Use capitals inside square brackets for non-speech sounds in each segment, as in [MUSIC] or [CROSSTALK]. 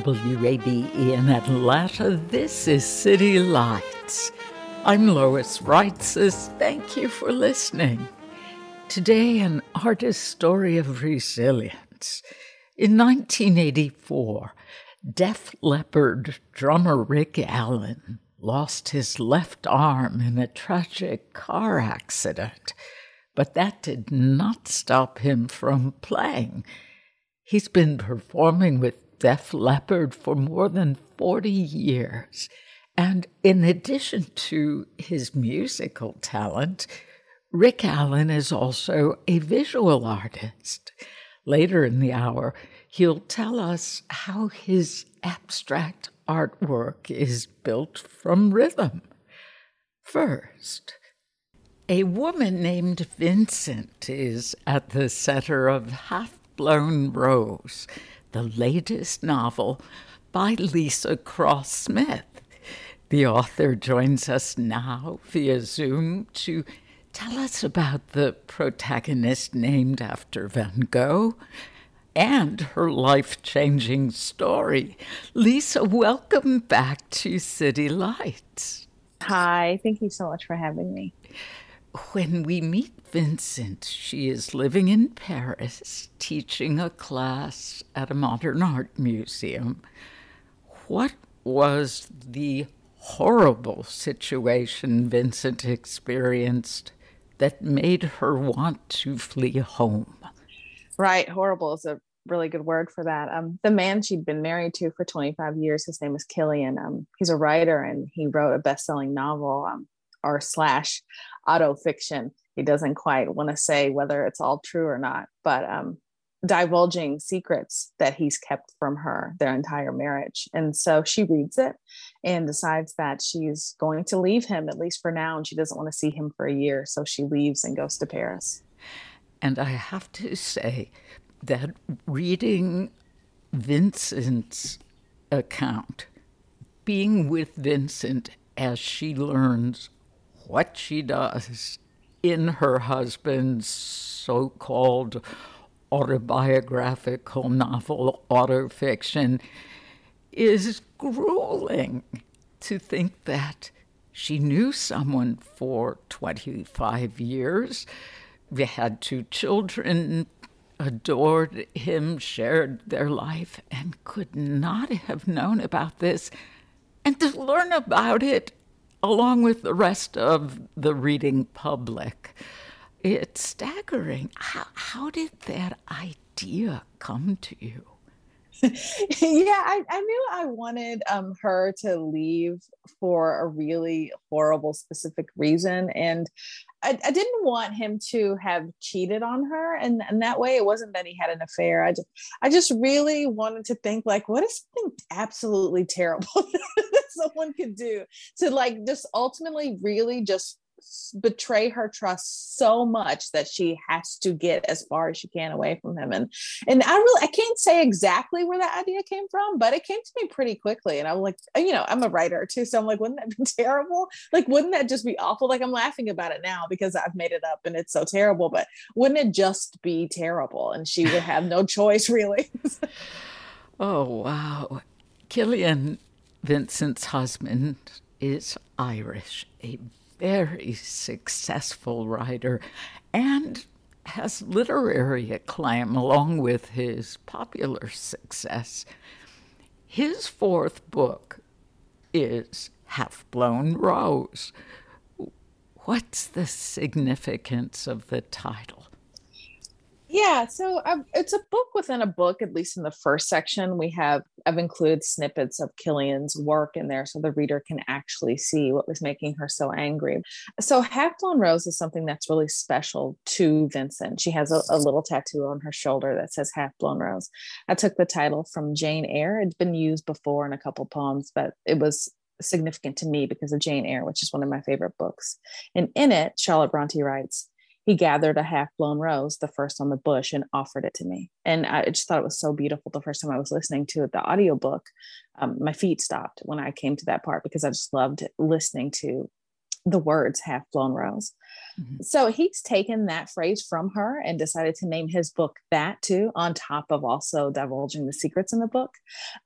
WABE in Atlanta. This is City Lights. I'm Lois Reitzes. Thank you for listening. Today, an artist's story of resilience. In 1984, Def Leppard drummer Rick Allen lost his left arm in a tragic car accident, but that did not stop him from playing. He's been performing with Def Leppard for more than 40 years. And in addition to his musical talent, Rick Allen is also a visual artist. Later in the hour, he'll tell us how his abstract artwork is built from rhythm. First, a woman named Vincent is at the center of Half Blown Rose, the latest novel by Leesa Cross Smith. The author joins us now via Zoom to tell us about the protagonist named after Van Gogh and her life changing story. Leesa, welcome back to City Lights. Hi, thank you so much for having me. When we meet Vincent, she is living in Paris, teaching a class at a modern art museum. What was the horrible situation Vincent experienced that made her want to flee home? Right, horrible is a really good word for that. Um, the man she'd been married to for 25 years, his name is Killian. Um, he's a writer and he wrote a best-selling novel um, or slash auto fiction. He doesn't quite want to say whether it's all true or not, but um, divulging secrets that he's kept from her their entire marriage. And so she reads it and decides that she's going to leave him, at least for now, and she doesn't want to see him for a year. So she leaves and goes to Paris. And I have to say that reading Vincent's account, being with Vincent as she learns what she does in her husband's so called autobiographical novel, autofiction, is grueling to think that she knew someone for 25 years. We had two children, adored him, shared their life, and could not have known about this. And to learn about it along with the rest of the reading public. It's staggering. How, how did that idea come to you? [LAUGHS] yeah, I, I, knew I wanted um, her to leave for a really horrible specific reason. And I, I, didn't want him to have cheated on her. And, and that way it wasn't that he had an affair. I just I just really wanted to think like, what is something absolutely terrible [LAUGHS] that someone could do to like just ultimately really just betray her trust so much that she has to get as far as she can away from him. And and i really i can't say exactly where that idea came from but it came to me pretty quickly. And i'm like you know i'm a writer too so i'm like wouldn't that be [LAUGHS] terrible? Like wouldn't that just be awful? Like i'm laughing about it now because i've made it up and it's so terrible but wouldn't it just be terrible? And she would have no [LAUGHS] choice really. Oh wow. Killian vincent's husband is irish a very successful writer and has literary acclaim along with his popular success. His fourth book is Half Blown Rose. What's the significance of the title? Yeah, so um, it's a book within a book. At least in the first section, we have I've included snippets of Killian's work in there, so the reader can actually see what was making her so angry. So, Half Blown Rose is something that's really special to Vincent. She has a, a little tattoo on her shoulder that says Half Blown Rose. I took the title from Jane Eyre. It's been used before in a couple poems, but it was significant to me because of Jane Eyre, which is one of my favorite books. And in it, Charlotte Bronte writes, he gathered a half blown rose, the first on the bush, and offered it to me. And I just thought it was so beautiful the first time I was listening to it, the audiobook. Um, my feet stopped when I came to that part because I just loved listening to the words half blown rose. Mm-hmm. So he's taken that phrase from her and decided to name his book that too, on top of also divulging the secrets in the book.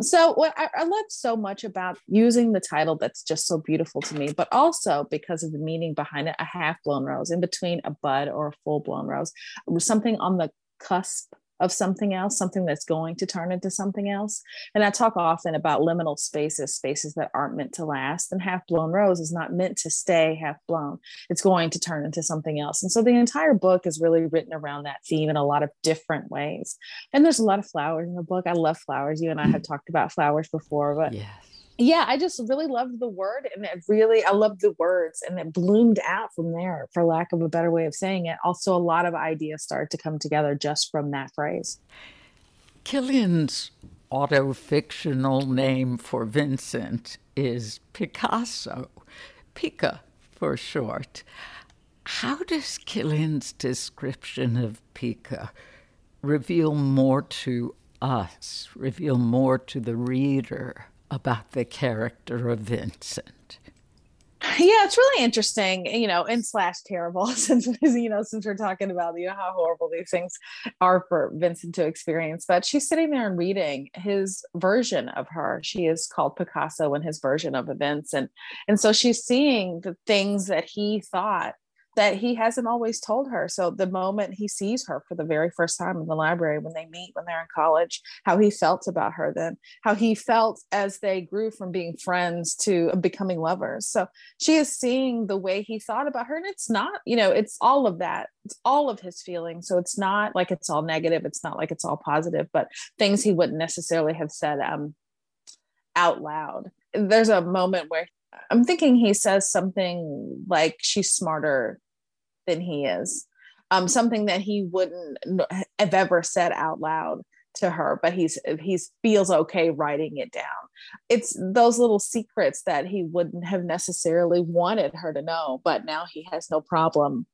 So, what I, I love so much about using the title that's just so beautiful to me, but also because of the meaning behind it a half blown rose in between a bud or a full blown rose, something on the cusp of something else, something that's going to turn into something else. And I talk often about liminal spaces, spaces that aren't meant to last. And half blown rose is not meant to stay half blown, it's going to turn into something else. And so the entire book is really written around that theme in a lot of different ways. And there's a lot of flowers in the book. I love flowers. You and I have mm. talked about flowers before, but yes yeah, I just really loved the word and it really, I loved the words and it bloomed out from there, for lack of a better way of saying it. Also, a lot of ideas started to come together just from that phrase. Killian's autofictional name for Vincent is Picasso, Pica for short. How does Killian's description of Pica reveal more to us, reveal more to the reader? About the character of Vincent? Yeah, it's really interesting, you know, and slash terrible [LAUGHS] since you know since we're talking about you know how horrible these things are for Vincent to experience. But she's sitting there and reading his version of her. She is called Picasso in his version of events, and and so she's seeing the things that he thought that he hasn't always told her. So the moment he sees her for the very first time in the library, when they meet when they're in college, how he felt about her then, how he felt as they grew from being friends to becoming lovers. So she is seeing the way he thought about her. And it's not, you know, it's all of that. It's all of his feelings. So it's not like it's all negative. It's not like it's all positive, but things he wouldn't necessarily have said um, out loud. There's a moment where I'm thinking he says something like she's smarter than he is. Um, something that he wouldn't have ever said out loud to her, but he's he's feels okay writing it down. It's those little secrets that he wouldn't have necessarily wanted her to know, but now he has no problem,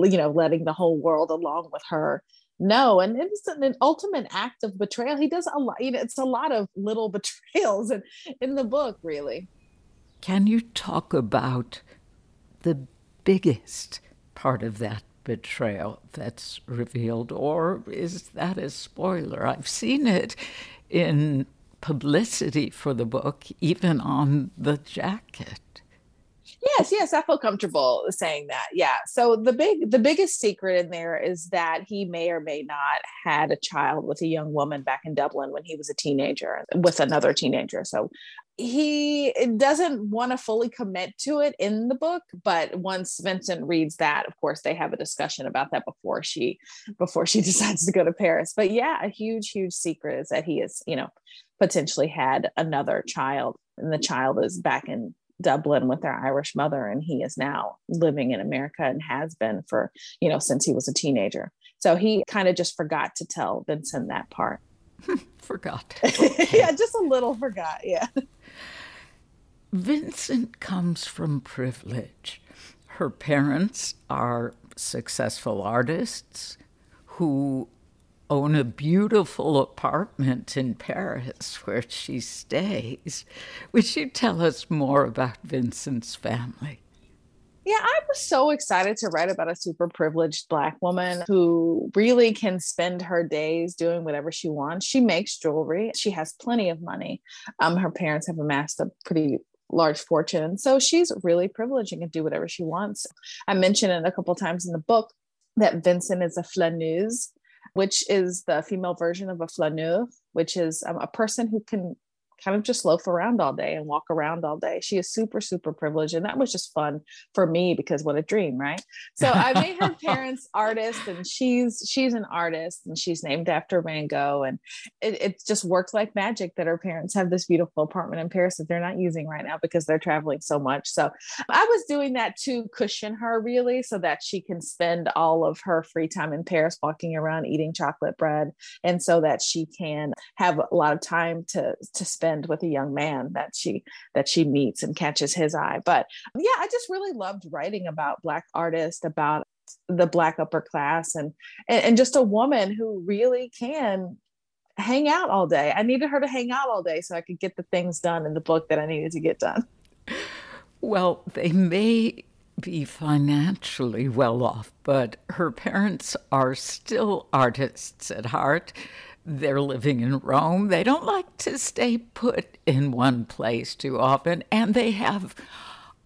you know, letting the whole world along with her know. And it's an, an ultimate act of betrayal. He does a lot, you know, it's a lot of little [LAUGHS] betrayals in, in the book, really. Can you talk about the biggest part of that betrayal that's revealed, or is that a spoiler? I've seen it in publicity for the book, even on the jacket. Yes, yes, I feel comfortable saying that. Yeah. So the big the biggest secret in there is that he may or may not had a child with a young woman back in Dublin when he was a teenager with another teenager. So he doesn't want to fully commit to it in the book but once vincent reads that of course they have a discussion about that before she before she [LAUGHS] decides to go to paris. But yeah a huge huge secret is that he is you know potentially had another child and the child is back in dublin with their irish mother and he is now living in america and has been for you know since he was a teenager. So he kind of just forgot to tell vincent that part [LAUGHS] forgot. Okay. [LAUGHS] yeah, just a little forgot. Yeah. Vincent comes from privilege. Her parents are successful artists who own a beautiful apartment in Paris where she stays. Would you tell us more about Vincent's family? Yeah, I was so excited to write about a super privileged Black woman who really can spend her days doing whatever she wants. She makes jewelry, she has plenty of money. Um, her parents have amassed a pretty large fortune. So she's really privileged and can do whatever she wants. I mentioned it a couple times in the book that Vincent is a flâneuse, which is the female version of a flaneur, which is um, a person who can kind of just loaf around all day and walk around all day. She is super, super privileged. And that was just fun for me because what a dream, right? So I made her [LAUGHS] parents artists and she's she's an artist and she's named after Van Gogh. And it, it just works like magic that her parents have this beautiful apartment in Paris that they're not using right now because they're traveling so much. So I was doing that to cushion her really so that she can spend all of her free time in Paris walking around eating chocolate bread and so that she can have a lot of time to to spend spend with a young man that she that she meets and catches his eye. But yeah i just really loved writing about black artists about the black upper class and, and and just a woman who really can hang out all day. I needed her to hang out all day so i could get the things done in the book that i needed to get done. Well they may be financially well off, but her parents are still artists at heart. They're living in Rome. They don't like to stay put in one place too often, and they have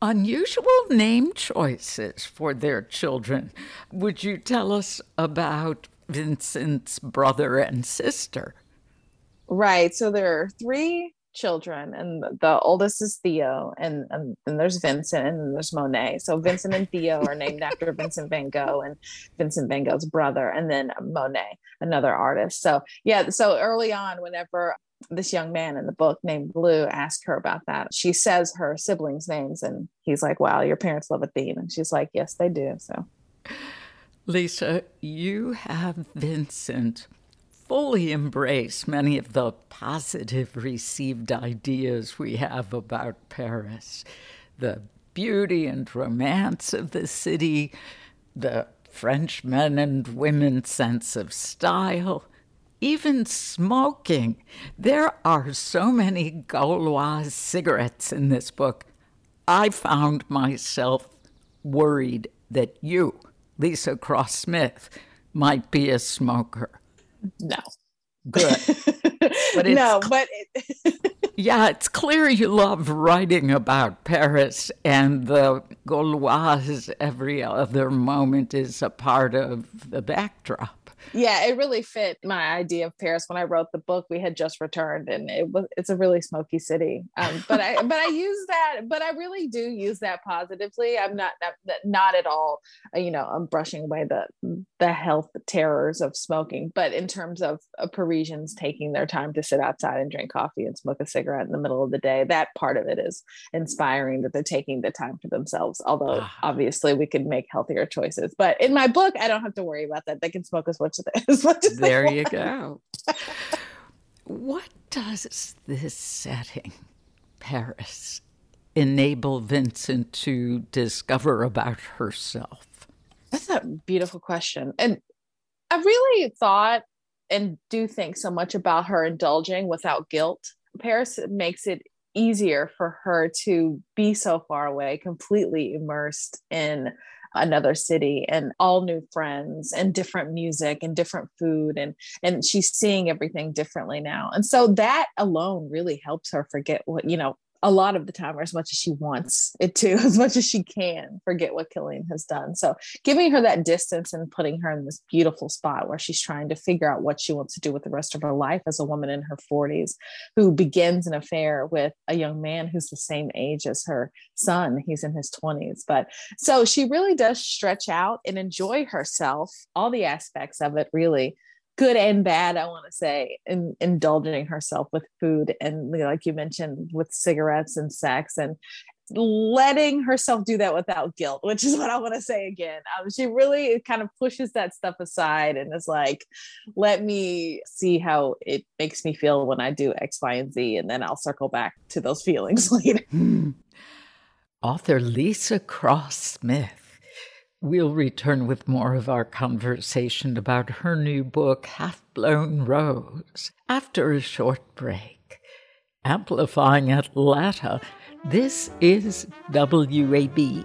unusual name choices for their children. Would you tell us about Vincent's brother and sister? Right. So there are three children, and the oldest is Theo, and, and and there's Vincent, and there's Monet. So Vincent and Theo are named after [LAUGHS] Vincent Van Gogh and Vincent Van Gogh's brother, and then Monet, another artist. So yeah, so early on, whenever this young man in the book named Blue asked her about that. She says her siblings' names, and he's like, Wow, your parents love a theme. And she's like, Yes, they do. So, Leesa, you have Vincent fully embrace many of the positive received ideas we have about Paris the beauty and romance of the city, the French men and women's sense of style, even smoking. There are so many Gauloise cigarettes in this book. I found myself worried that you, Leesa Cross Smith, might be a smoker. No. Good. [LAUGHS] but no, but it... [LAUGHS] yeah, it's clear you love writing about Paris, and the Gauloise every other moment is a part of the backdrop yeah it really fit my idea of paris. When i wrote the book we had just returned and it was it's a really smoky city. Um, but i but i use that but i really do use that positively. I'm not not, not at all uh, you know i'm brushing away the the health terrors of smoking but in terms of uh, parisians taking their time to sit outside and drink coffee and smoke a cigarette in the middle of the day that part of it is inspiring that they're taking the time for themselves although ah. obviously we could make healthier choices. But in my book i don't have to worry about that. They can smoke as much much as [LAUGHS] there you go. [LAUGHS] what does this setting, Paris, enable Vincent to discover about herself? That's a beautiful question. And I really thought and do think so much about her indulging without guilt. Paris makes it easier for her to be so far away, completely immersed in another city and all new friends and different music and different food and and she's seeing everything differently now. And so that alone really helps her forget what you know a lot of the time or as much as she wants it to [LAUGHS] as much as she can forget what killian has done. So giving her that distance and putting her in this beautiful spot where she's trying to figure out what she wants to do with the rest of her life as a woman in her 40s who begins an affair with a young man who's the same age as her son. He's in his 20s but so she really does stretch out and enjoy herself all the aspects of it really good and bad i want to say in indulging herself with food and like you mentioned with cigarettes and sex and letting herself do that without guilt which is what i want to say again. Um, she really kind of pushes that stuff aside and is like let me see how it makes me feel when i do x y and z and then i'll circle back to those feelings [LAUGHS] later. Author leesa cross smith We'll return with more of our conversation about her new book, Half Blown Rose, after a short break. Amplifying Atlanta, this is WABE.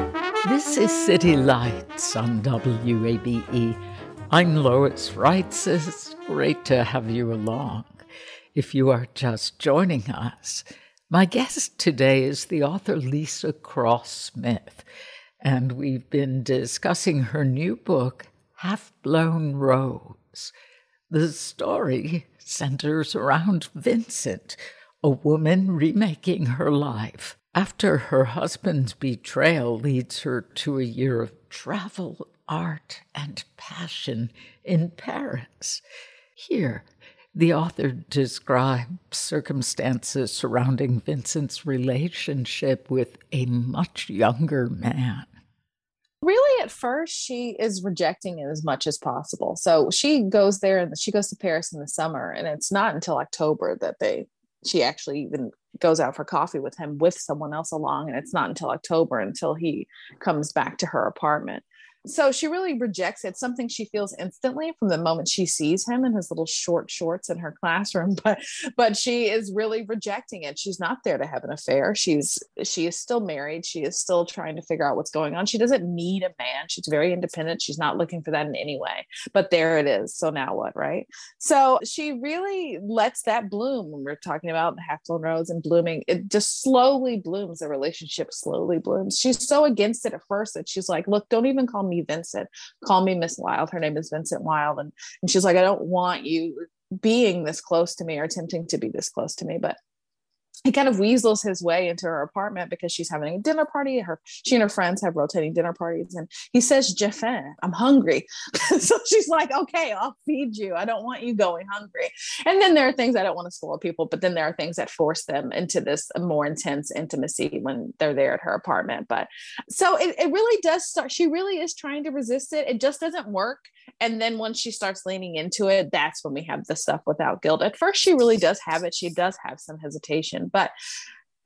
This is City Lights on WABE. I'm Lois Reitzes. It's great to have you along. If you are just joining us, my guest today is the author Leesa Cross Smith, and we've been discussing her new book, Half Blown Rose. The story centers around Vincent, a woman remaking her life after her husband's betrayal leads her to a year of travel, art, and passion in Paris. Here, the author describes circumstances surrounding Vincent's relationship with a much younger man. Really, at first, she is rejecting it as much as possible. So she goes there and she goes to Paris in the summer, and it's not until October that they she actually even goes out for coffee with him with someone else along and it's not until october until he comes back to her apartment so she really rejects it. something she feels instantly from the moment she sees him in his little short shorts in her classroom [LAUGHS] but but she is really rejecting it. She's not there to have an affair. She's she is still married. She is still trying to figure out what's going on. She doesn't need a man. She's very independent. She's not looking for that in any way. But there it is. So now what right? So she really lets that bloom when we're talking about the Half-Blown Rose and blooming. It just slowly blooms. The relationship slowly blooms. She's so against it at first that she's like look don't even call me me Vincent. Call me Miss Wild. Her name is Vincent Wild. And, and she's like, I don't want you being this close to me or attempting to be this close to me. But he kind of weasels his way into her apartment because she's having a dinner party. Her she and her friends have rotating dinner parties, and he says, "J'ai faim. I'm hungry." [LAUGHS] so she's like, "Okay, I'll feed you. I don't want you going hungry." And then there are things I don't want to spoil people, but then there are things that force them into this more intense intimacy when they're there at her apartment. But so it, it really does start. She really is trying to resist it. It just doesn't work. And then once she starts leaning into it, that's when we have the stuff without guilt. At first, she really does have it. She does have some hesitation but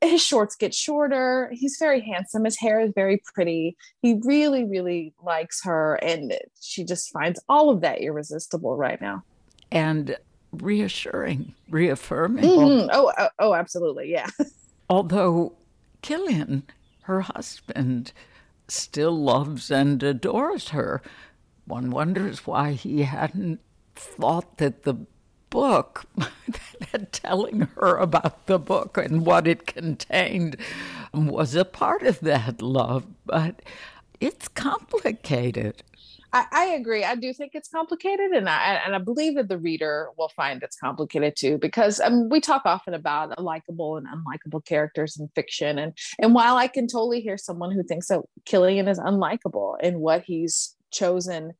his shorts get shorter. He's very handsome. His hair is very pretty. He really, really likes her. And she just finds all of that irresistible right now. And reassuring, reaffirming. Mm-hmm. Oh, oh, oh, absolutely. Yeah. [LAUGHS] Although Killian, her husband, still loves and adores her, one wonders why he hadn't thought that the book, [LAUGHS] that telling her about the book and what it contained was a part of that love, but it's complicated. I, I, agree. I do think it's complicated, and I and I believe that the reader will find it's complicated too, because um, we talk often about likable and unlikable characters in fiction, and and while I can totally hear someone who thinks that Killian is unlikable in what he's chosen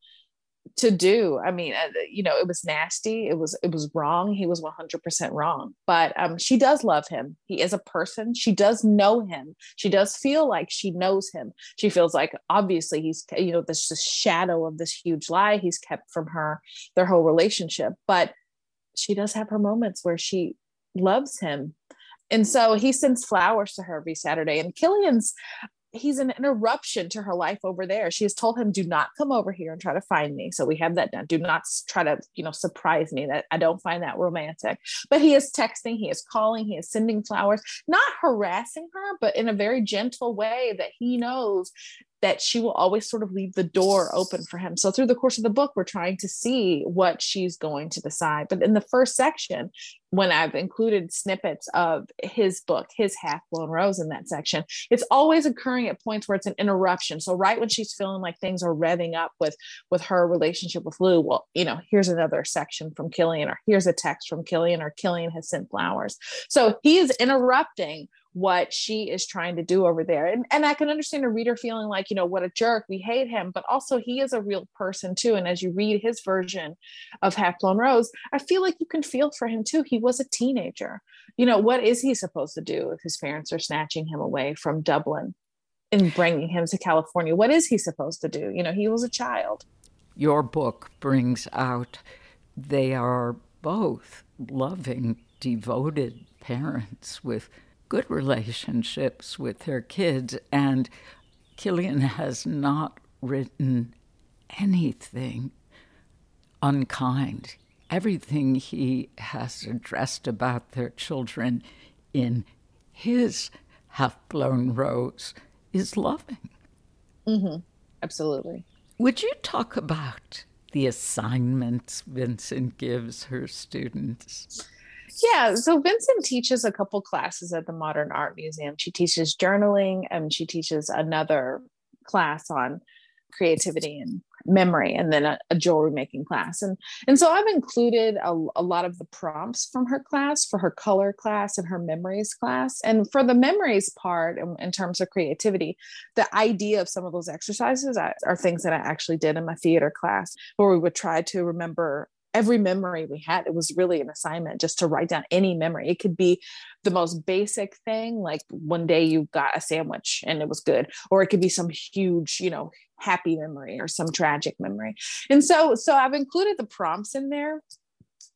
to do. I mean uh, you know it was nasty. It was it was wrong. He was 100% wrong. But um she does love him. He is a person. She does know him. She does feel like she knows him. She feels like obviously he's you know this, this shadow of this huge lie he's kept from her their whole relationship. But she does have her moments where she loves him. And so he sends flowers to her every Saturday. And Killian's he's an interruption to her life over there. She has told him, "Do not come over here and try to find me." So we have that done. Do not try to, you know, surprise me. That I don't find that romantic. But he is texting, he is calling, he is sending flowers, not harassing her, but in a very gentle way that he knows that she will always sort of leave the door open for him. So through the course of the book, we're trying to see what she's going to decide. But in the first section, when I've included snippets of his book, his half blown rose in that section, it's always occurring at points where it's an interruption. So right when she's feeling like things are revving up with with her relationship with Lou, well, you know, here's another section from Killian, or here's a text from Killian, or Killian has sent flowers. So he is interrupting what she is trying to do over there. And, and I can understand a reader feeling like, you know, what a jerk, we hate him, but also he is a real person too. And as you read his version of Half Blown Rose, I feel like you can feel for him too. He was a teenager. You know, what is he supposed to do if his parents are snatching him away from Dublin and bringing him to California? What is he supposed to do? You know, he was a child. Your book brings out they are both loving, devoted parents with good relationships with their kids, and Killian has not written anything unkind. Everything he has addressed about their children in his half blown rose is loving. Mm-hmm. Absolutely. Would you talk about the assignments Vincent gives her students? Yeah, so Vincent teaches a couple classes at the Modern Art Museum. She teaches journaling and she teaches another class on creativity and memory and then a, a, jewelry making class and and so i've included a, a, lot of the prompts from her class for her color class and her memories class and for the memories part in, in terms of creativity the idea of some of those exercises are, are things that i actually did in my theater class where we would try to remember every memory we had it was really an assignment just to write down any memory it could be the most basic thing like one day you got a sandwich and it was good or it could be some huge you know happy memory or some tragic memory and so so i've included the prompts in there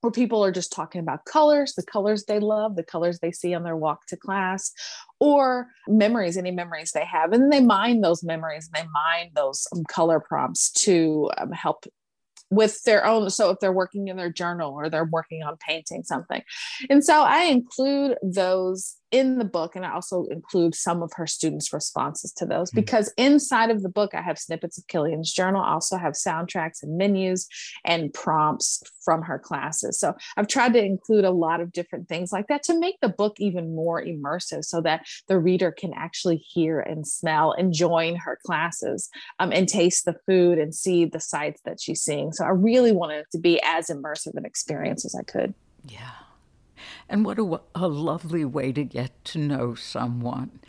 where people are just talking about colors, the colors they love, the colors they see on their walk to class, or memories, any memories they have. And they mine those memories and they mine those um, color prompts to um, help with their own so if they're working in their journal or they're working on painting something. And so i include those in the book and i also include some of her students responses to those mm-hmm. because inside of the book i have snippets of killian's journal. I also have soundtracks and menus and prompts from her classes. So i've tried to include a lot of different things like that to make the book even more immersive so that the reader can actually hear and smell and join her classes um, and taste the food and see the sights that she's seeing. So i really wanted it to be as immersive an experience as i could. Yeah and what a, a lovely way to get to know someone,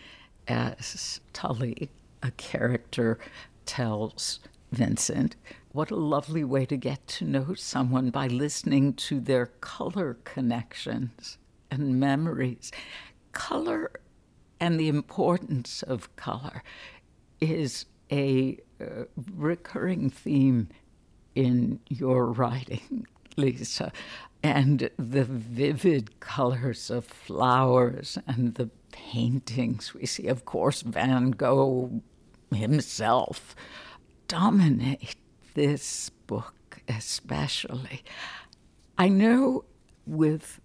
as Tully, a character, tells Vincent. What a lovely way to get to know someone by listening to their color connections and memories. Color and the importance of color is a uh, recurring theme in your writing, Leesa and the vivid colors of flowers and the paintings we see, of course, Van Gogh himself dominate this book, especially. I know with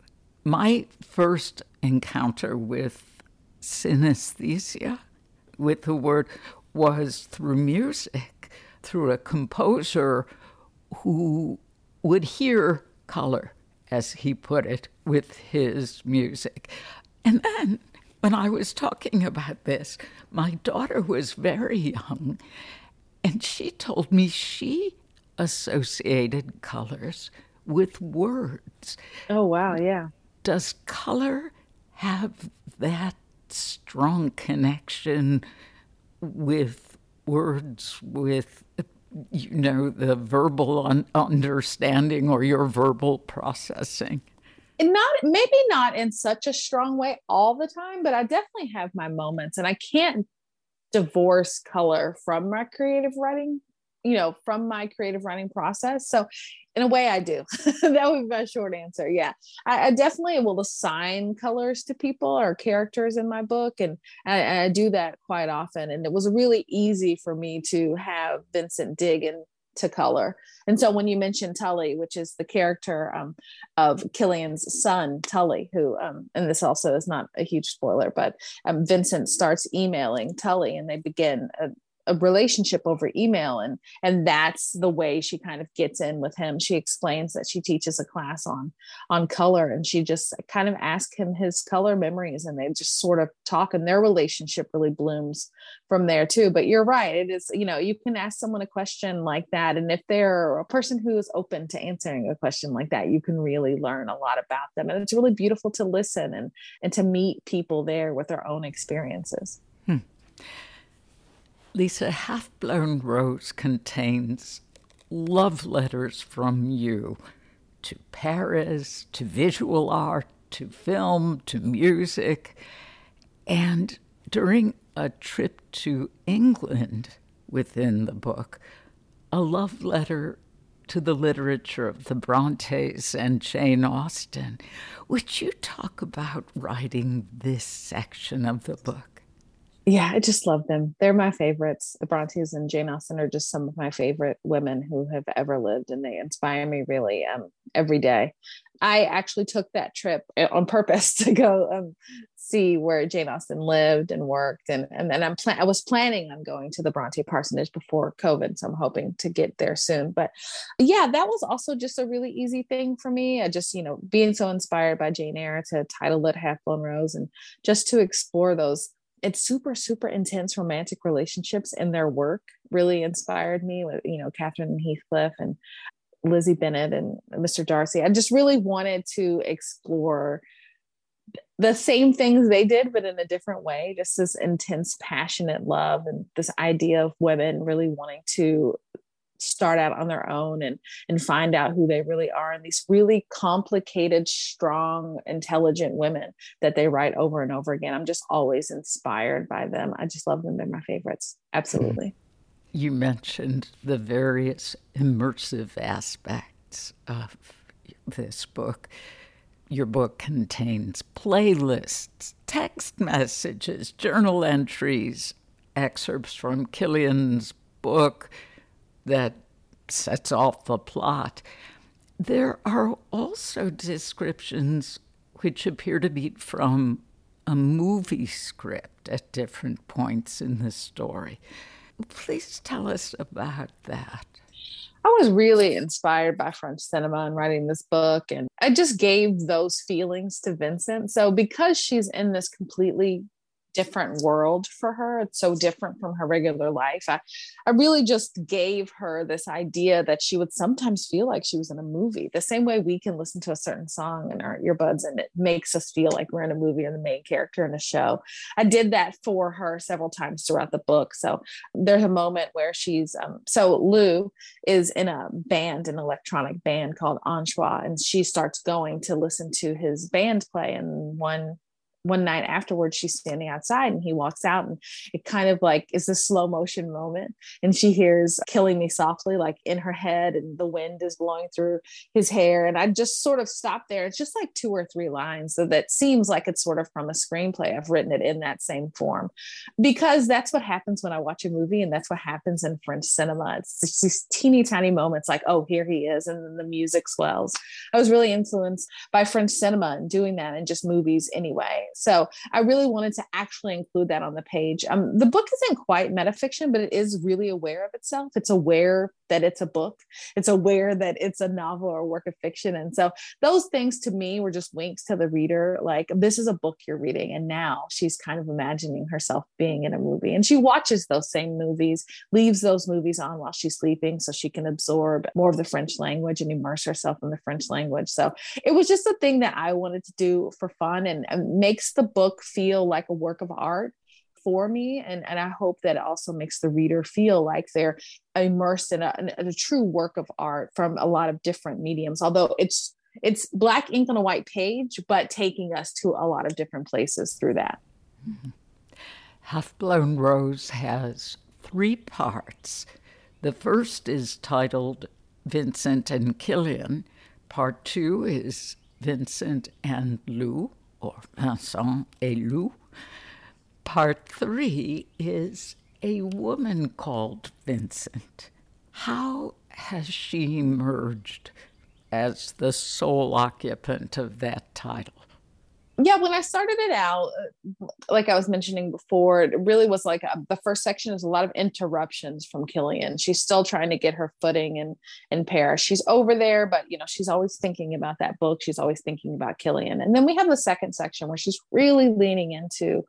my first encounter with synesthesia, with the word, was through music, through a composer who would hear color as he put it, with his music. And then when I was talking about this, my daughter was very young, and she told me she associated colors with words. Oh, wow, yeah. Does color have that strong connection with words, with you know, the verbal un- understanding or your verbal processing? Not maybe not in such a strong way all the time, but I definitely have my moments, and I can't divorce color from my creative writing you know from my creative writing process. So in a way i do. [LAUGHS] That would be my short answer. Yeah. I, I, definitely will assign colors to people or characters in my book and I, I do that quite often. And it was really easy for me to have vincent dig into color. And so when you mentioned tully which is the character um, of killian's son tully who um, and this also is not a huge spoiler but um, vincent starts emailing tully and they begin a, a relationship over email and and that's the way she kind of gets in with him. She explains that she teaches a class on on color and she just kind of asks him his color memories and they just sort of talk and their relationship really blooms from there too. But you're right it is you know you can ask someone a question like that and if they're a person who is open to answering a question like that you can really learn a lot about them. And it's really beautiful to listen and and to meet people there with their own experiences. Hmm. Leesa, Half Blown Rose contains love letters from you to Paris, to visual art, to film, to music. And during a trip to England within the book, a love letter to the literature of the Brontes and Jane Austen. Would you talk about writing this section of the book? Yeah, I just love them. They're my favorites. The Brontes and Jane Austen are just some of my favorite women who have ever lived, and they inspire me really um, every day. I actually took that trip eh, on purpose [LAUGHS] to go um, see where Jane Austen lived and worked, and and then I'm plan- I was planning on going to the Bronte Parsonage before COVID, so I'm hoping to get there soon. But yeah, that was also just a really easy thing for me. I just you know being so inspired by Jane Eyre to title it Half Blown Rose, and just to explore those it's super super intense romantic relationships and their work really inspired me with you know catherine heathcliff and lizzie bennet and mr darcy. I just really wanted to explore the same things they did but in a different way. Just this intense passionate love and this idea of women really wanting to start out on their own and and find out who they really are. And these really complicated strong intelligent women that they write over and over again i'm just always inspired by them. I just love them. They're my favorites. Absolutely. You mentioned the various immersive aspects of this book. Your book contains playlists text messages journal entries excerpts from killian's book that sets off the plot. There are also descriptions which appear to be from a movie script at different points in the story. Please tell us about that. I was really inspired by French cinema in writing this book, and I just gave those feelings to Vincent. So, because she's in this completely different world for her. It's so different from her regular life. I, I really just gave her this idea that she would sometimes feel like she was in a movie, the same way we can listen to a certain song in our earbuds and it makes us feel like we're in a movie and the main character in a show. I did that for her several times throughout the book. So there's a moment where she's, um, so Lou is in a band, an electronic band called Anchois, and she starts going to listen to his band play. And one one night afterwards she's standing outside and he walks out and it kind of like is a slow motion moment. And she hears killing me softly like in her head and the wind is blowing through his hair. And i just sort of stop there. It's just like two or three lines so that seems like it's sort of from a screenplay. I've written it in that same form because that's what happens when i watch a movie and that's what happens in french cinema. It's these teeny tiny moments like oh here he is and then the music swells. I was really influenced by french cinema and doing that and just movies anyway so I really wanted to actually include that on the page. Um, the book isn't quite metafiction, but it is really aware of itself. It's aware that it's a book. It's aware that it's a novel or a work of fiction. And so those things to me were just winks to the reader like, this is a book you're reading. And now she's kind of imagining herself being in a movie. And she watches those same movies, leaves those movies on while she's sleeping so she can absorb more of the French language and immerse herself in the French language. So it was just a thing that I wanted to do for fun and, and makes the book feel like a work of art for me and, and i hope that it also makes the reader feel like they're immersed in a, in a true work of art from a lot of different mediums. Although it's it's black ink on a white page but taking us to a lot of different places through that. Mm-hmm. half blown rose has three parts. The first is titled vincent and killian. Part two is vincent and lou or vincent et lou Part three is a woman called Vincent. How has she emerged as the sole occupant of that title? yeah when i started it out uh, like i was mentioning before it really was like a, uh, the first section is a lot of interruptions from killian she's still trying to get her footing in in paris she's over there but you know she's always thinking about that book she's always thinking about killian and then we have the second section where she's really leaning into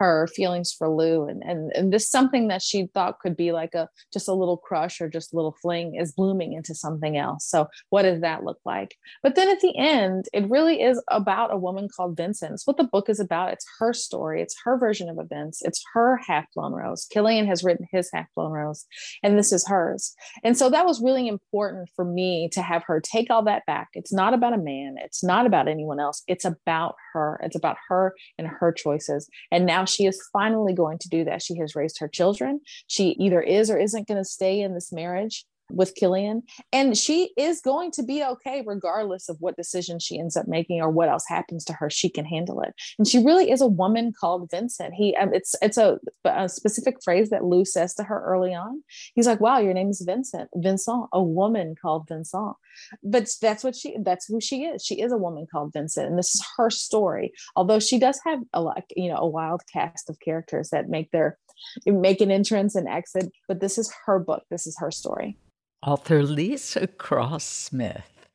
her feelings for Lou and, and and this something that she thought could be like a just a little crush or just a little fling is blooming into something else. So what does that look like? But then at the end, it really is about a woman called Vincent. It's what the book is about. It's her story. It's her version of events. It's her half blown rose. Killian has written his half blown rose, and this is hers. And so that was really important for me to have her take all that back. It's not about a man. It's not about anyone else. It's about her. It's about her and her choices. And now she is finally going to do that. She has raised her children. She either is or isn't going to stay in this marriage with Killian. And she is going to be okay, regardless of what decision she ends up making or what else happens to her. She can handle it. And she really is a woman called Vincent. He, um, it's it's a, a, specific phrase that Lou says to her early on. He's like, "Wow, your name is Vincent. Vincent, a woman called Vincent." But that's what she. That's who she is. She is a woman called Vincent, and this is her story. Although she does have a like you know a wild cast of characters that make their make an entrance and exit, but this is her book. This is her story author Leesa Cross Smith.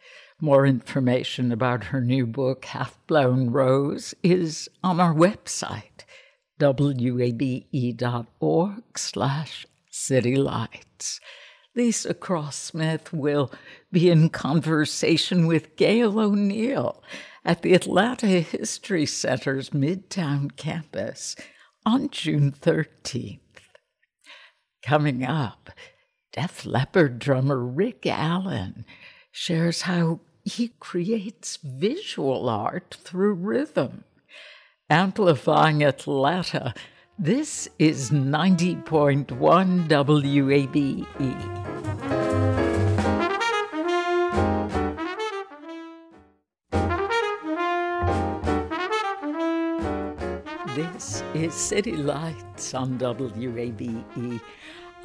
More information about her new book, Half Blown Rose, is on our website, wabe.org slash citylights. Leesa Cross Smith will be in conversation with Gail O'Neill at the Atlanta History Center's Midtown campus on June 13th. Coming up, Def Leppard drummer Rick Allen shares how he creates visual art through rhythm. Amplifying Atlanta, this is 90.1 WABE. This is City Lights on WABE.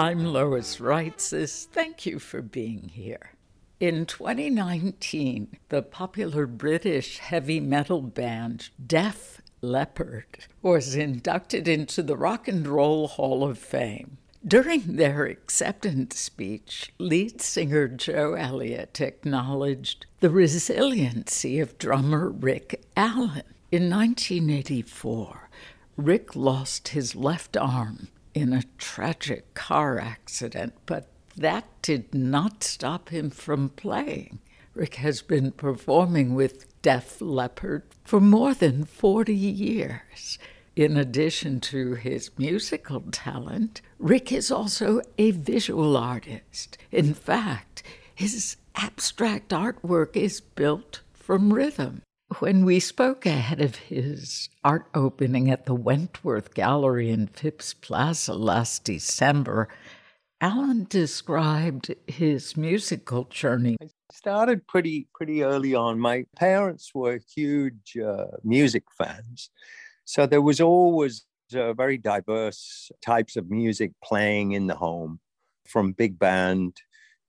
I'm Lois Reitzes. Thank you for being here. In 2019, the popular British heavy metal band Def Leppard was inducted into the Rock and Roll Hall of Fame. During their acceptance speech, lead singer Joe Elliott acknowledged the resiliency of drummer Rick Allen. In 1984, Rick lost his left arm in a tragic car accident, but that did not stop him from playing. Rick has been performing with Def Leppard for more than 40 years. In addition to his musical talent, Rick is also a visual artist. In fact, his abstract artwork is built from rhythm. When we spoke ahead of his art opening at the Wentworth Gallery in Phipps Plaza last December, Allen described his musical journey. I started pretty pretty early on. My parents were huge uh, music fans, so there was always uh, very diverse types of music playing in the home, from big band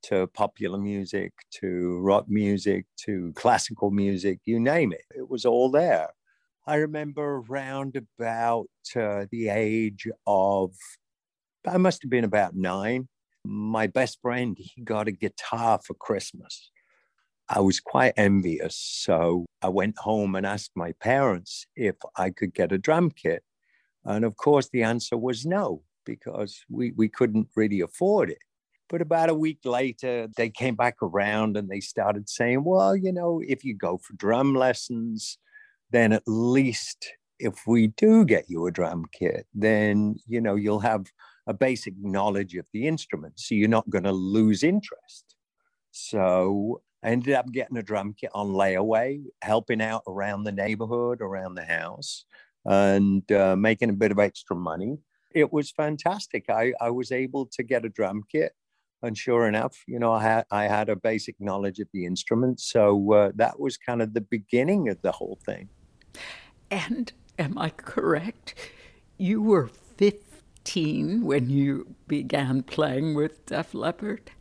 to popular music to rock music to classical music, you name it. It was all there. I remember around about uh, the age of, I must have been about nine. My best friend, he got a guitar for Christmas. I was quite envious. So I went home and asked my parents if I could get a drum kit. And of course, the answer was no, because we, we couldn't really afford it. But about a week later, they came back around and they started saying, well, you know, if you go for drum lessons, then at least if we do get you a drum kit, then, you know, you'll have a basic knowledge of the instrument. So you're not going to lose interest. So I ended up getting a drum kit on layaway, helping out around the neighborhood, around the house, and uh, making a bit of extra money. It was fantastic. I, I was able to get a drum kit and sure enough, you know, I had I had a basic knowledge of the instrument, so uh, that was kind of the beginning of the whole thing. And am I correct? You were fifteen when you began playing with Def Leppard.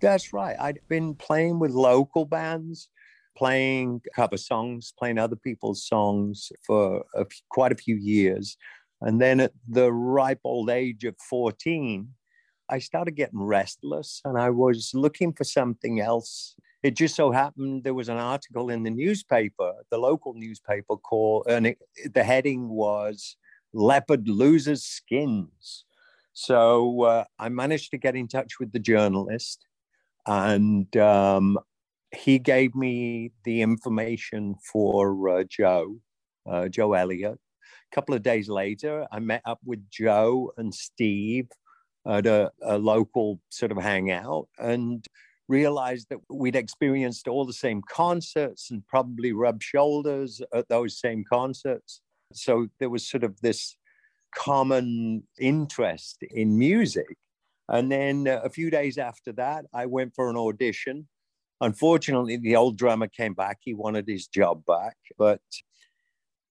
That's right. I'd been playing with local bands, playing cover songs, playing other people's songs for a, quite a few years. And then at the ripe old age of 14, I started getting restless and I was looking for something else. It just so happened there was an article in the newspaper, the local newspaper called, and it, the heading was Leppard Loses Skins. So uh, I managed to get in touch with the journalist and um, he gave me the information for uh, Joe, uh, Joe Elliott. A couple of days later, I met up with Joe and Steve at a, a local sort of hangout and realized that we'd experienced all the same concerts and probably rubbed shoulders at those same concerts. So there was sort of this common interest in music. And then uh, a few days after that, I went for an audition. Unfortunately, the old drummer came back. He wanted his job back. But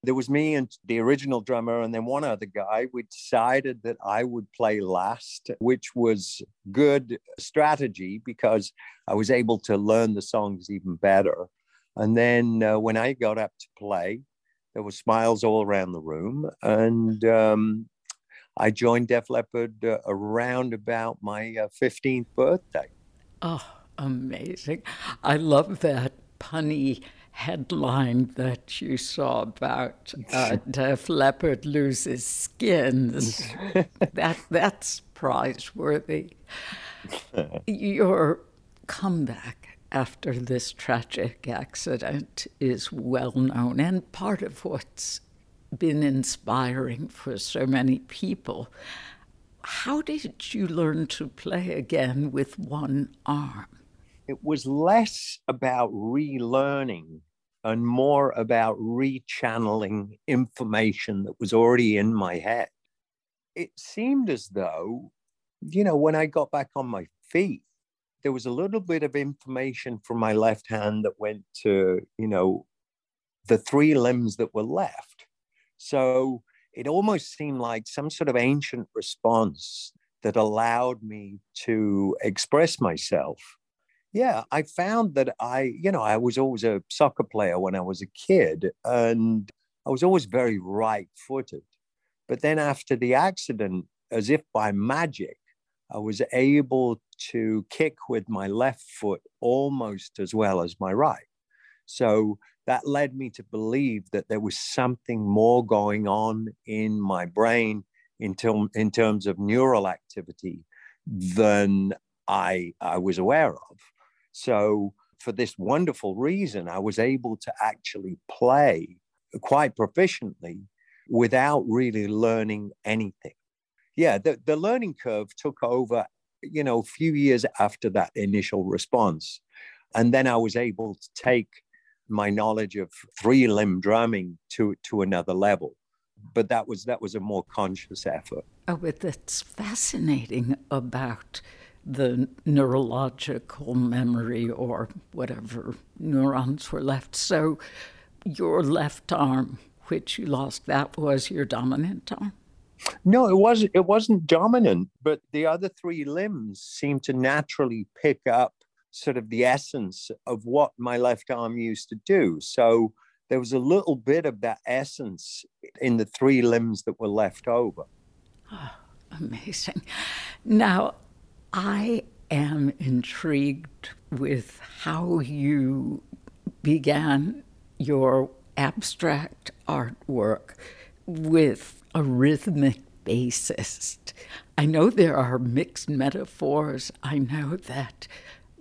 there was me and the original drummer, and then one other guy. We decided that I would play last, which was good strategy because I was able to learn the songs even better. And then uh, when I got up to play, there were smiles all around the room. And um, I joined Def Leppard uh, around about my uh, 15th birthday. Oh, amazing. I love that punny headline that you saw about uh, Def Leppard loses skins. [LAUGHS] that that's prizeworthy. Your comeback after this tragic accident is well known and part of what's been inspiring for so many people. How did you learn to play again with one arm? It was less about relearning and more about rechanneling information that was already in my head. It seemed as though, you know, when I got back on my feet, there was a little bit of information from my left hand that went to, you know, the three limbs that were left. So it almost seemed like some sort of ancient response that allowed me to express myself. Yeah, I found that I, you know, I was always a soccer player when I was a kid and I was always very right footed. But then after the accident, as if by magic, I was able to kick with my left foot almost as well as my right. So that led me to believe that there was something more going on in my brain in, in terms of neural activity than I, I was aware of. So, for this wonderful reason, I was able to actually play quite proficiently without really learning anything yeah, the, the learning curve took over, you know, a few years after that initial response. And then I was able to take my knowledge of three limb drumming to, to another level. But that was that was a more conscious effort. Oh, but that's fascinating about the neurological memory or whatever neurons were left. So your left arm, which you lost, that was your dominant arm? No, it wasn't. It wasn't dominant, but the other three limbs seemed to naturally pick up sort of the essence of what my left arm used to do. So there was a little bit of that essence in the three limbs that were left over. Oh, amazing. Now, I am intrigued with how you began your abstract artwork with a rhythmic bassist. I know there are mixed metaphors. I know that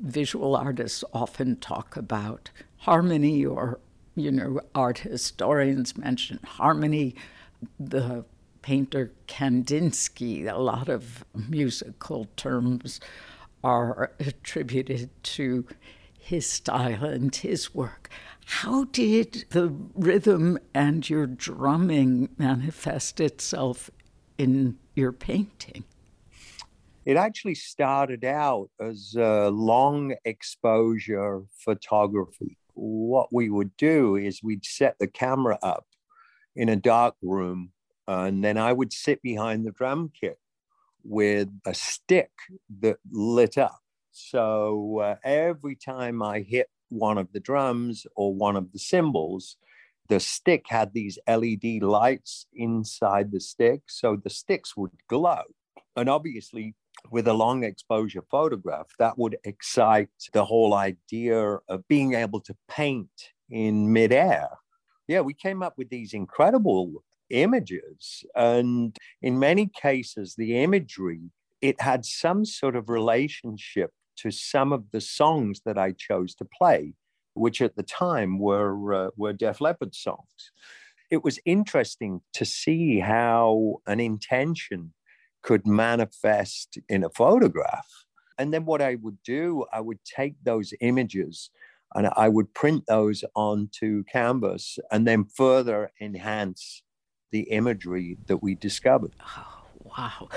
visual artists often talk about harmony, or, you know, art historians mention harmony. The painter Kandinsky, a lot of musical terms are attributed to his style and his work. How did the rhythm and your drumming manifest itself in your painting? It actually started out as a long exposure photography. What we would do is we'd set the camera up in a dark room, and then I would sit behind the drum kit with a stick that lit up. So uh, every time I hit one of the drums or one of the cymbals, the stick had these LED lights inside the stick. So the sticks would glow. And obviously, with a long exposure photograph, that would excite the whole idea of being able to paint in midair. Yeah, we came up with these incredible images. And in many cases, the imagery, it had some sort of relationship to some of the songs that I chose to play, which at the time were, uh, were Def Leppard songs. It was interesting to see how an intention could manifest in a photograph. And then what I would do, I would take those images and I would print those onto canvas and then further enhance the imagery that we discovered. Oh, wow.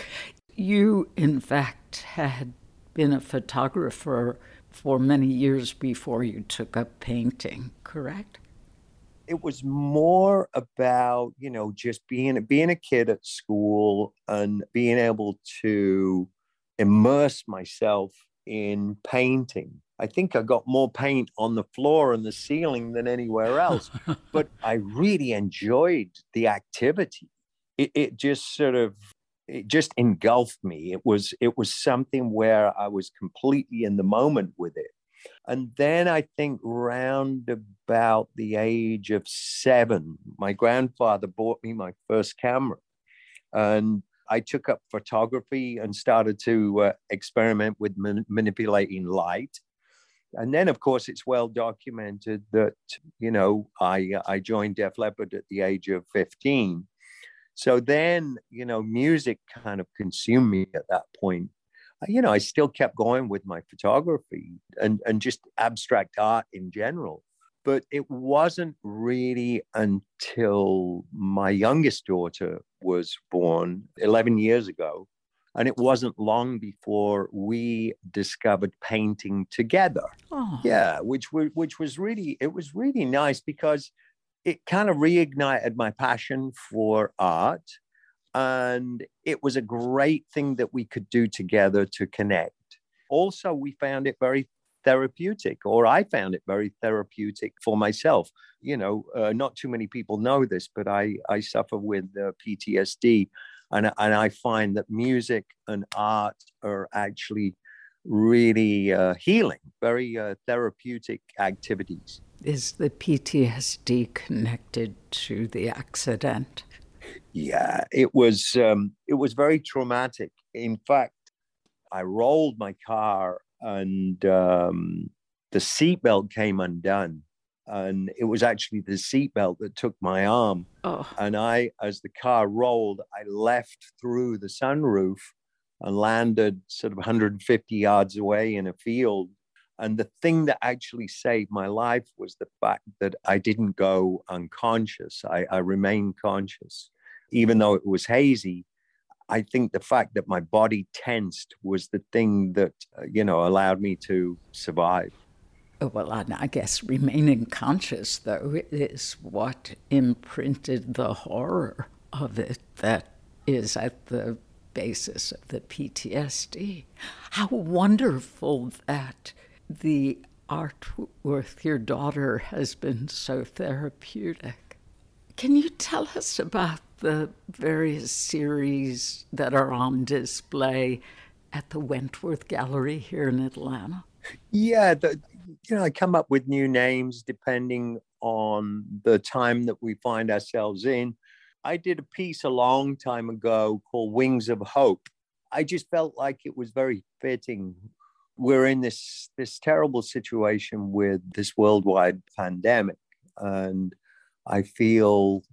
You, in fact, had been a photographer for many years before you took up painting, correct? It was more about, you know, just being being a kid at school and being able to immerse myself in painting. I think I got more paint on the floor and the ceiling than anywhere else, [LAUGHS] but I really enjoyed the activity. It, it just sort of it just engulfed me. It was it was something where I was completely in the moment with it. And then I think round about the age of seven, my grandfather bought me my first camera. And I took up photography and started to uh, experiment with man- manipulating light. And then, of course, it's well documented that, you know, I, I joined Def Leppard at the age of 15 so then, you know, music kind of consumed me at that point. You know, I still kept going with my photography and, and just abstract art in general. But it wasn't really until my youngest daughter was born 11 years ago. And it wasn't long before we discovered painting together. Oh. Yeah, which, which was really, it was really nice because it kind of reignited my passion for art. And it was a great thing that we could do together to connect. Also, we found it very therapeutic, or I found it very therapeutic for myself. You know, uh, not too many people know this, but I, I suffer with uh, PTSD. And, and I find that music and art are actually really uh, healing, very uh, therapeutic activities. Is the PTSD connected to the accident? Yeah, it was. Um, it was very traumatic. In fact, I rolled my car, and um, the seatbelt came undone, and it was actually the seatbelt that took my arm. Oh. And I, as the car rolled, I left through the sunroof and landed sort of 150 yards away in a field and the thing that actually saved my life was the fact that I didn't go unconscious. I, I remained conscious. Even though it was hazy, I think the fact that my body tensed was the thing that, uh, you know, allowed me to survive. Well, I guess remaining conscious, though, is what imprinted the horror of it that is at the basis of the PTSD. How wonderful that the art with your daughter has been so therapeutic. Can you tell us about the various series that are on display at the Wentworth Gallery here in Atlanta? Yeah, the, you know, I come up with new names depending on the time that we find ourselves in. I did a piece a long time ago called Wings of Hope. I just felt like it was very fitting we're in this this terrible situation with this worldwide pandemic and i feel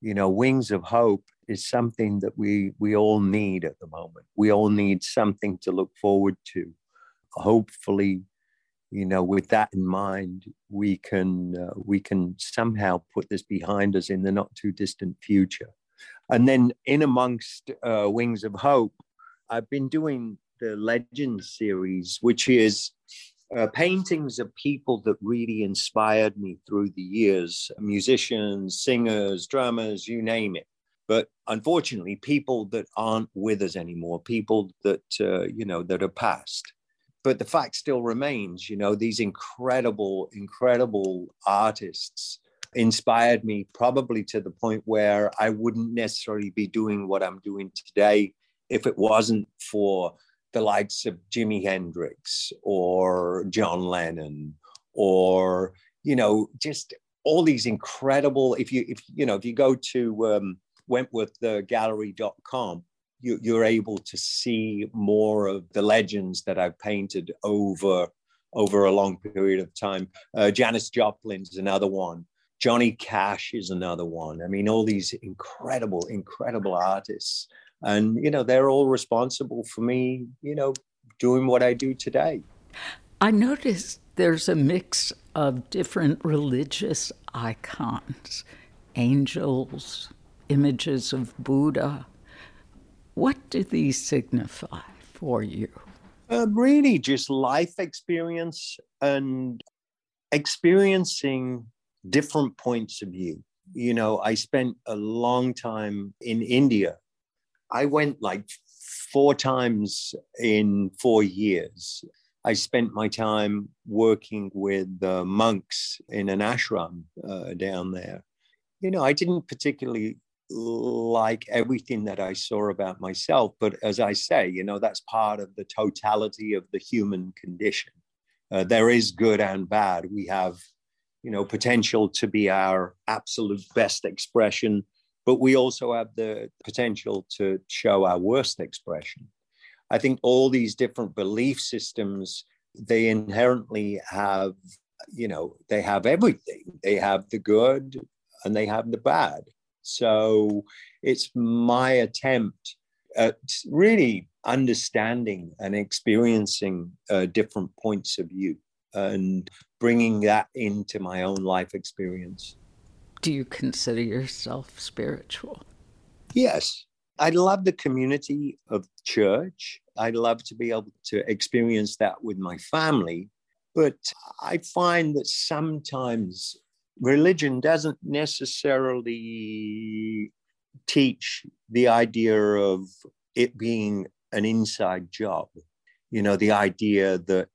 you know wings of hope is something that we we all need at the moment we all need something to look forward to hopefully you know with that in mind we can uh, we can somehow put this behind us in the not too distant future and then in amongst uh, wings of hope i've been doing the Legends series, which is uh, paintings of people that really inspired me through the years musicians, singers, drummers, you name it. But unfortunately, people that aren't with us anymore, people that, uh, you know, that are past. But the fact still remains, you know, these incredible, incredible artists inspired me probably to the point where I wouldn't necessarily be doing what I'm doing today if it wasn't for the likes of Jimi Hendrix or John Lennon or you know just all these incredible if you if you know if you go to um, wentworthgallery.com you, you're able to see more of the legends that I've painted over over a long period of time. Uh, Janis Joplin's another one. Johnny Cash is another one. I mean, all these incredible, incredible artists. And, you know, they're all responsible for me, you know, doing what I do today. I noticed there's a mix of different religious icons angels, images of Buddha. What do these signify for you? Uh, really, just life experience and experiencing different points of view. You know, I spent a long time in India. I went like four times in four years. I spent my time working with monks in an ashram uh, down there. You know, I didn't particularly like everything that I saw about myself, but as I say, you know, that's part of the totality of the human condition. Uh, there is good and bad. We have you know potential to be our absolute best expression but we also have the potential to show our worst expression i think all these different belief systems they inherently have you know they have everything they have the good and they have the bad so it's my attempt at really understanding and experiencing uh, different points of view and bringing that into my own life experience. Do you consider yourself spiritual? Yes. I love the community of church. I love to be able to experience that with my family. But I find that sometimes religion doesn't necessarily teach the idea of it being an inside job. You know, the idea that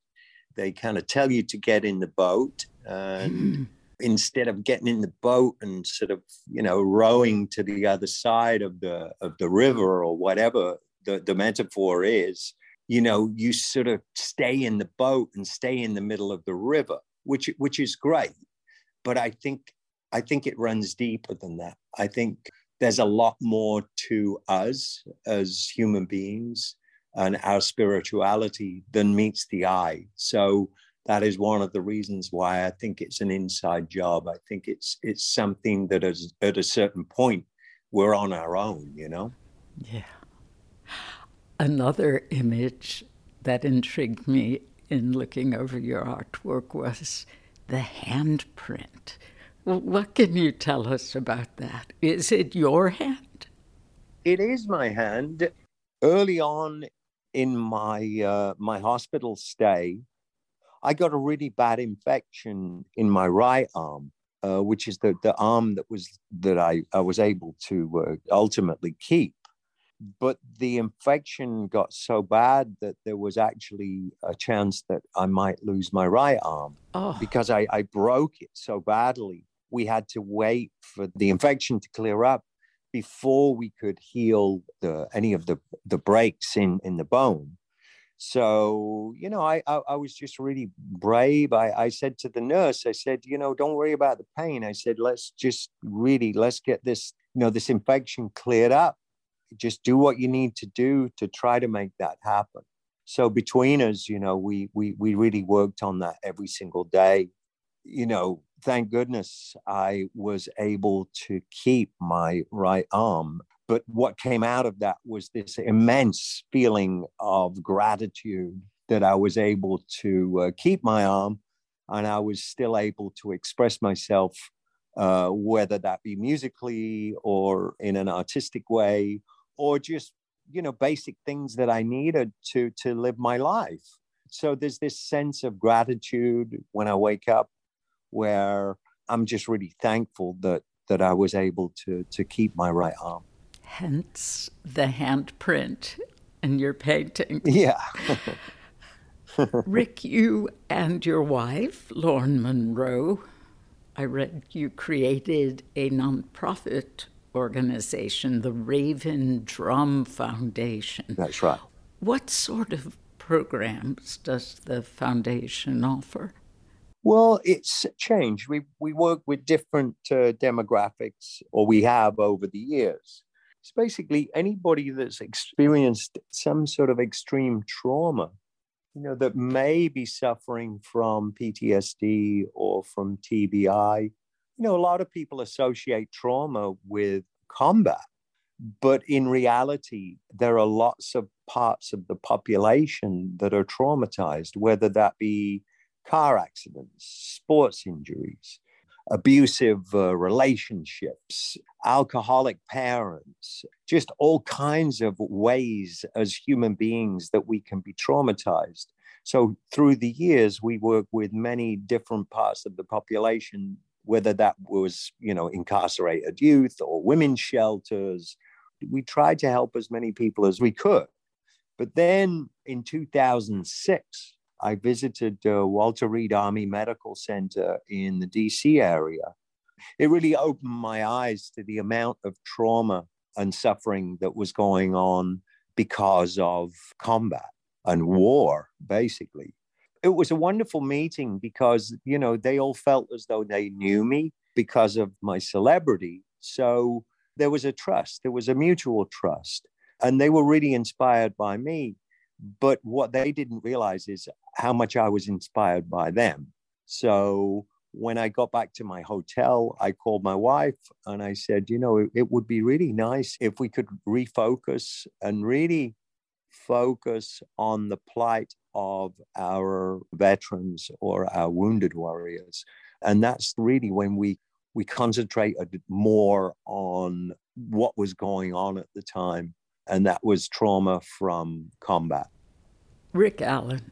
they kind of tell you to get in the boat and mm. instead of getting in the boat and sort of you know rowing to the other side of the of the river or whatever the, the metaphor is you know you sort of stay in the boat and stay in the middle of the river which which is great but i think i think it runs deeper than that i think there's a lot more to us as human beings and our spirituality than meets the eye. So that is one of the reasons why I think it's an inside job. I think it's it's something that is at a certain point we're on our own, you know? Yeah. Another image that intrigued me in looking over your artwork was the handprint. What can you tell us about that? Is it your hand? It is my hand. Early on in my uh, my hospital stay, I got a really bad infection in my right arm, uh, which is the the arm that was that I I was able to uh, ultimately keep. But the infection got so bad that there was actually a chance that I might lose my right arm oh. because I, I broke it so badly. We had to wait for the infection to clear up before we could heal the, any of the, the breaks in, in the bone. So, you know, I, I, I, was just really brave. I, I said to the nurse, I said, you know, don't worry about the pain. I said, let's just really, let's get this, you know, this infection cleared up. Just do what you need to do to try to make that happen. So between us, you know, we, we, we really worked on that every single day you know, thank goodness I was able to keep my right arm. But what came out of that was this immense feeling of gratitude that I was able to uh, keep my arm and I was still able to express myself, uh, whether that be musically or in an artistic way or just, you know, basic things that I needed to, to live my life. So there's this sense of gratitude when I wake up where I'm just really thankful that that I was able to to keep my right arm. Hence the handprint in your painting. Yeah. [LAUGHS] Rick, you and your wife, Lauren Monroe, I read you created a nonprofit organization, the Raven Drum Foundation. That's right. What sort of programs does the foundation offer? Well, it's changed. We we work with different uh, demographics, or we have over the years. It's basically anybody that's experienced some sort of extreme trauma, you know, that may be suffering from PTSD or from TBI. You know, a lot of people associate trauma with combat, but in reality, there are lots of parts of the population that are traumatized, whether that be car accidents, sports injuries, abusive uh, relationships, alcoholic parents, just all kinds of ways as human beings that we can be traumatized. So, through the years, we work with many different parts of the population, whether that was, you know, incarcerated youth or women's shelters. We tried to help as many people as we could. But then in 2006, I visited uh, Walter Reed Army Medical Center in the DC area. It really opened my eyes to the amount of trauma and suffering that was going on because of combat and war, basically. It was a wonderful meeting because, you know, they all felt as though they knew me because of my celebrity. So there was a trust, there was a mutual trust. And they were really inspired by me. But what they didn't realize is how much I was inspired by them. So when I got back to my hotel, I called my wife and I said, you know, it, it, would be really nice if we could refocus and really focus on the plight of our veterans or our wounded warriors. And that's really when we we concentrated more on what was going on at the time and that was trauma from combat. Rick Allen,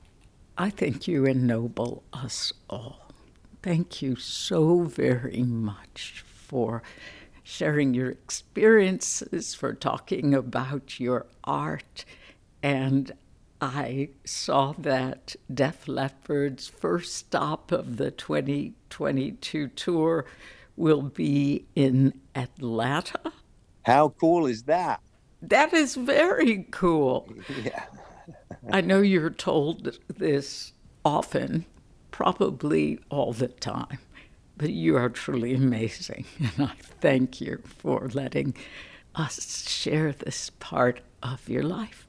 I think you ennoble us all. Thank you so very much for sharing your experiences, for talking about your art. And I saw that Def Leppard's first stop of the 2022 tour will be in Atlanta. How cool is that? That is very cool. Yeah. [LAUGHS] I know you're told this often, probably all the time, but you are truly amazing. [LAUGHS] And I thank you for letting us share this part of your life.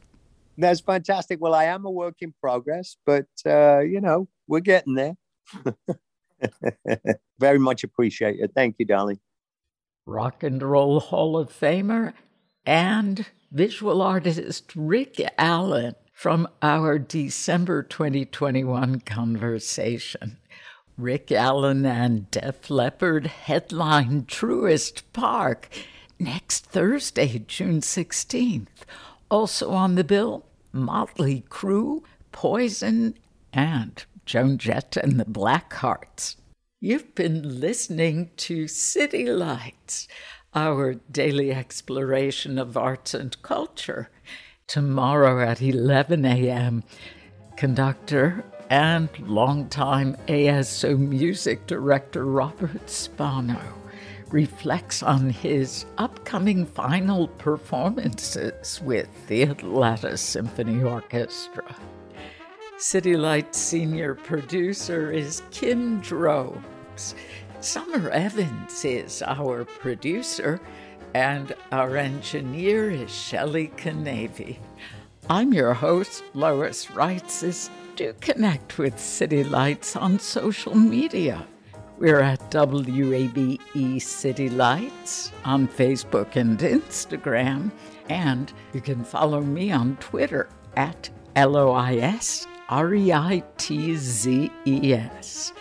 That's fantastic. Well, I am a work in progress, but, uh, you know, we're getting there. [LAUGHS] Very much appreciated. Thank you, darling. Rock and Roll Hall of Famer and visual artist Rick Allen from our December 2021 conversation. Rick Allen and Def Leppard headline Truist Park next Thursday, June 16th. Also on the bill, Motley Crue, Poison, and Joan Jett and the Blackhearts. You've been listening to City Lights our daily exploration of arts and culture. Tomorrow at 11 a.m., conductor and longtime ASO music director Robert Spano reflects on his upcoming final performances with the Atlanta Symphony Orchestra. City Lights senior producer is Kim Drobes. Summer Evans is our producer, and our engineer is Shelley Canavy. I'm your host, Lois Reitzes. Do connect with City Lights on social media. We're at WABE City Lights on Facebook and Instagram, and you can follow me on Twitter at L O I S R E I T Z E S.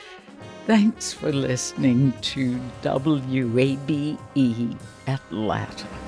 Thanks for listening to WABE Atlanta.